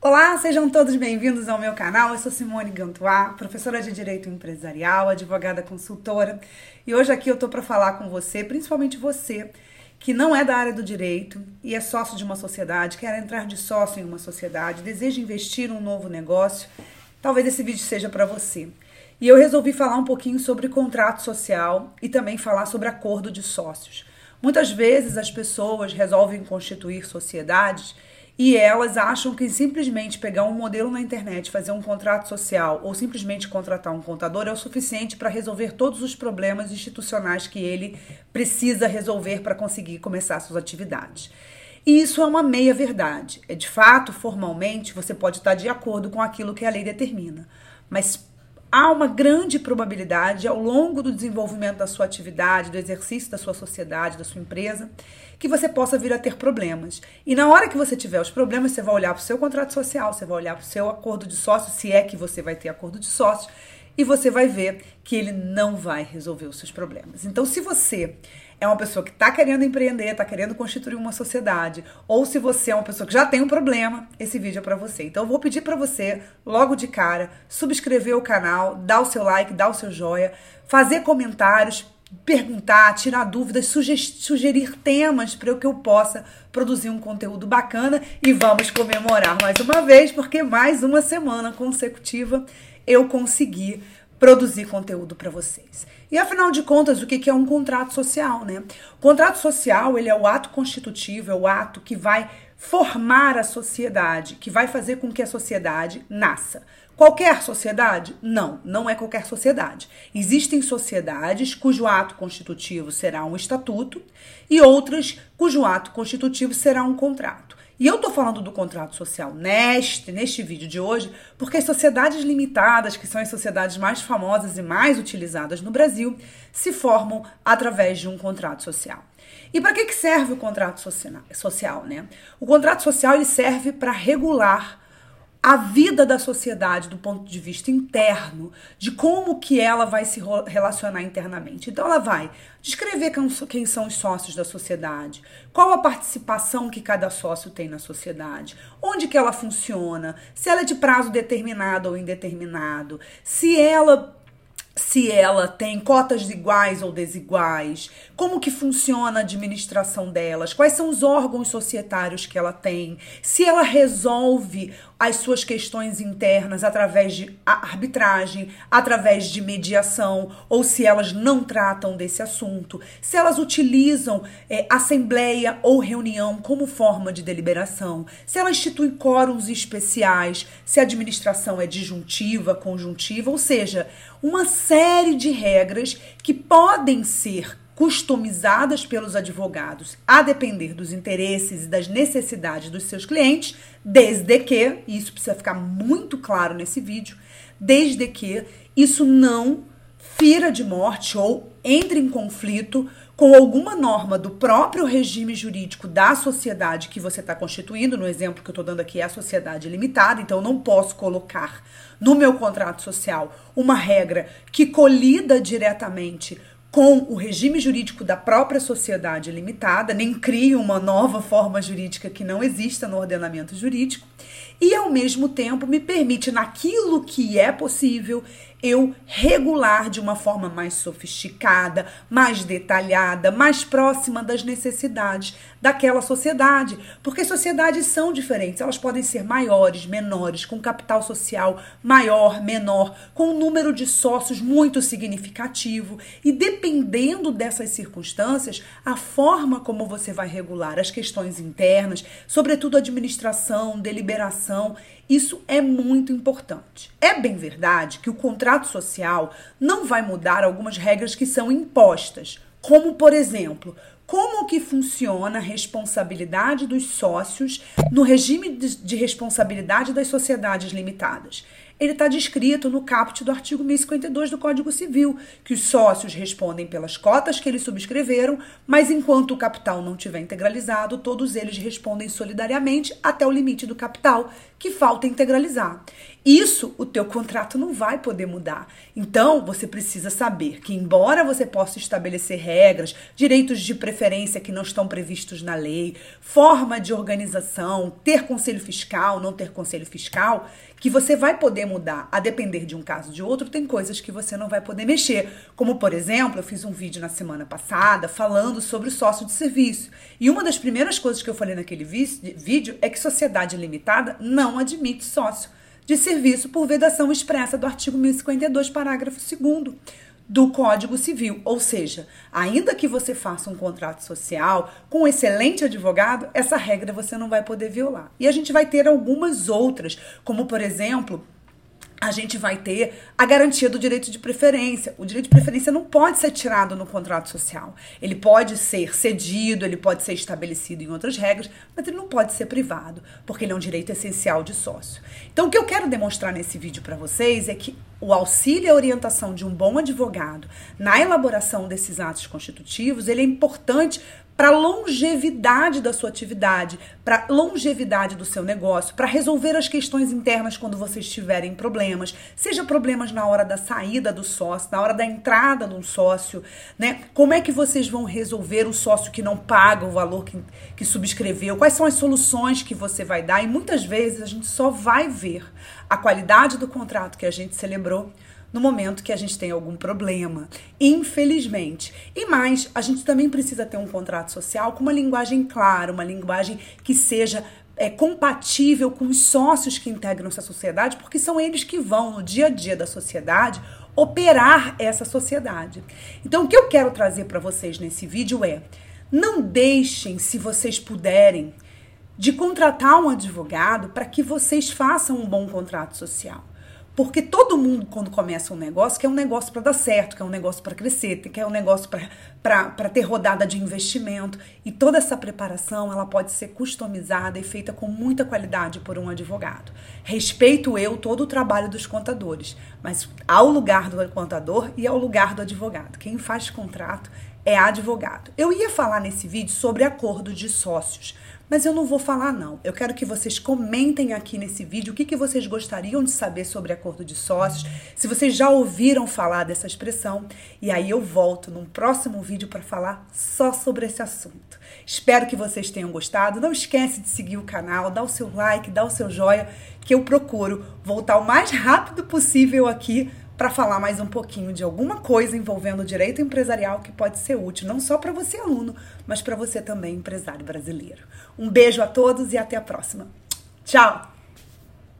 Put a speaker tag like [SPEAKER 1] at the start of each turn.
[SPEAKER 1] Olá, sejam todos bem-vindos ao meu canal. Eu sou Simone Gantois, professora de Direito Empresarial, advogada consultora, e hoje aqui eu tô para falar com você, principalmente você que não é da área do direito e é sócio de uma sociedade, quer entrar de sócio em uma sociedade, deseja investir um novo negócio. Talvez esse vídeo seja para você. E eu resolvi falar um pouquinho sobre contrato social e também falar sobre acordo de sócios. Muitas vezes as pessoas resolvem constituir sociedades e elas acham que simplesmente pegar um modelo na internet, fazer um contrato social ou simplesmente contratar um contador é o suficiente para resolver todos os problemas institucionais que ele precisa resolver para conseguir começar suas atividades. E isso é uma meia verdade. É de fato, formalmente, você pode estar de acordo com aquilo que a lei determina, mas há uma grande probabilidade ao longo do desenvolvimento da sua atividade, do exercício da sua sociedade, da sua empresa, que você possa vir a ter problemas. E na hora que você tiver os problemas, você vai olhar para o seu contrato social, você vai olhar para o seu acordo de sócio, se é que você vai ter acordo de sócio, e você vai ver que ele não vai resolver os seus problemas. Então, se você é uma pessoa que está querendo empreender, está querendo constituir uma sociedade, ou se você é uma pessoa que já tem um problema, esse vídeo é para você. Então eu vou pedir para você, logo de cara, subscrever o canal, dar o seu like, dar o seu joia, fazer comentários, perguntar, tirar dúvidas, sugerir temas para que eu possa produzir um conteúdo bacana e vamos comemorar mais uma vez, porque mais uma semana consecutiva eu consegui produzir conteúdo para vocês. E afinal de contas, o que é um contrato social, né? O contrato social, ele é o ato constitutivo, é o ato que vai formar a sociedade, que vai fazer com que a sociedade nasça. Qualquer sociedade? Não, não é qualquer sociedade. Existem sociedades cujo ato constitutivo será um estatuto e outras cujo ato constitutivo será um contrato. E eu tô falando do contrato social neste, neste vídeo de hoje, porque as sociedades limitadas, que são as sociedades mais famosas e mais utilizadas no Brasil, se formam através de um contrato social. E para que, que serve o contrato social, né? O contrato social ele serve para regular a vida da sociedade do ponto de vista interno, de como que ela vai se relacionar internamente. Então ela vai descrever quem são os sócios da sociedade, qual a participação que cada sócio tem na sociedade, onde que ela funciona, se ela é de prazo determinado ou indeterminado, se ela se ela tem cotas iguais ou desiguais, como que funciona a administração delas, quais são os órgãos societários que ela tem, se ela resolve as suas questões internas através de arbitragem, através de mediação, ou se elas não tratam desse assunto, se elas utilizam é, assembleia ou reunião como forma de deliberação, se ela institui quóruns especiais, se a administração é disjuntiva, conjuntiva, ou seja, uma série de regras que podem ser customizadas pelos advogados a depender dos interesses e das necessidades dos seus clientes, desde que, e isso precisa ficar muito claro nesse vídeo, desde que isso não fira de morte ou entre em conflito com alguma norma do próprio regime jurídico da sociedade que você está constituindo. No exemplo que eu estou dando aqui é a sociedade limitada, então eu não posso colocar no meu contrato social uma regra que colida diretamente com o regime jurídico da própria sociedade limitada, nem crie uma nova forma jurídica que não exista no ordenamento jurídico, e ao mesmo tempo me permite, naquilo que é possível, eu regular de uma forma mais sofisticada, mais detalhada, mais próxima das necessidades daquela sociedade, porque sociedades são diferentes, elas podem ser maiores, menores, com capital social maior, menor, com um número de sócios muito significativo, e dependendo dessas circunstâncias, a forma como você vai regular as questões internas, sobretudo administração, deliberação, isso é muito importante. É bem verdade que o contrato social não vai mudar algumas regras que são impostas, como por exemplo, como que funciona a responsabilidade dos sócios no regime de responsabilidade das sociedades limitadas. ele está descrito no caput do artigo 1052 do Código Civil, que os sócios respondem pelas cotas que eles subscreveram, mas enquanto o capital não tiver integralizado, todos eles respondem solidariamente até o limite do capital, que falta integralizar. Isso o teu contrato não vai poder mudar. Então, você precisa saber que embora você possa estabelecer regras, direitos de preferência que não estão previstos na lei, forma de organização, ter conselho fiscal, não ter conselho fiscal, que você vai poder mudar a depender de um caso de outro, tem coisas que você não vai poder mexer. Como, por exemplo, eu fiz um vídeo na semana passada falando sobre o sócio de serviço. E uma das primeiras coisas que eu falei naquele vídeo é que sociedade limitada não admite sócio de serviço por vedação expressa do artigo 1052, parágrafo 2 do Código Civil. Ou seja, ainda que você faça um contrato social com um excelente advogado, essa regra você não vai poder violar. E a gente vai ter algumas outras, como por exemplo, a gente vai ter a garantia do direito de preferência. O direito de preferência não pode ser tirado no contrato social. Ele pode ser cedido, ele pode ser estabelecido em outras regras, mas ele não pode ser privado, porque ele é um direito essencial de sócio. Então, o que eu quero demonstrar nesse vídeo para vocês é que o auxílio e a orientação de um bom advogado na elaboração desses atos constitutivos, ele é importante para longevidade da sua atividade, para longevidade do seu negócio, para resolver as questões internas quando vocês tiverem problemas, seja problemas na hora da saída do sócio, na hora da entrada do sócio, né? Como é que vocês vão resolver o sócio que não paga o valor que, que subscreveu? Quais são as soluções que você vai dar? E muitas vezes a gente só vai ver a qualidade do contrato que a gente celebrou no momento que a gente tem algum problema, infelizmente. E mais, a gente também precisa ter um contrato social com uma linguagem clara, uma linguagem que seja é, compatível com os sócios que integram essa sociedade, porque são eles que vão, no dia a dia da sociedade, operar essa sociedade. Então, o que eu quero trazer para vocês nesse vídeo é: não deixem, se vocês puderem, de contratar um advogado para que vocês façam um bom contrato social. Porque todo mundo, quando começa um negócio, quer um negócio para dar certo, quer um negócio para crescer, quer um negócio para ter rodada de investimento. E toda essa preparação ela pode ser customizada e feita com muita qualidade por um advogado. Respeito eu todo o trabalho dos contadores, mas ao lugar do contador e ao lugar do advogado. Quem faz contrato é advogado. Eu ia falar nesse vídeo sobre acordo de sócios. Mas eu não vou falar não. Eu quero que vocês comentem aqui nesse vídeo o que, que vocês gostariam de saber sobre acordo de sócios, se vocês já ouviram falar dessa expressão, e aí eu volto num próximo vídeo para falar só sobre esse assunto. Espero que vocês tenham gostado. Não esquece de seguir o canal, dar o seu like, dar o seu joinha, que eu procuro voltar o mais rápido possível aqui para falar mais um pouquinho de alguma coisa envolvendo o direito empresarial que pode ser útil não só para você aluno, mas para você também empresário brasileiro. Um beijo a todos e até a próxima. Tchau.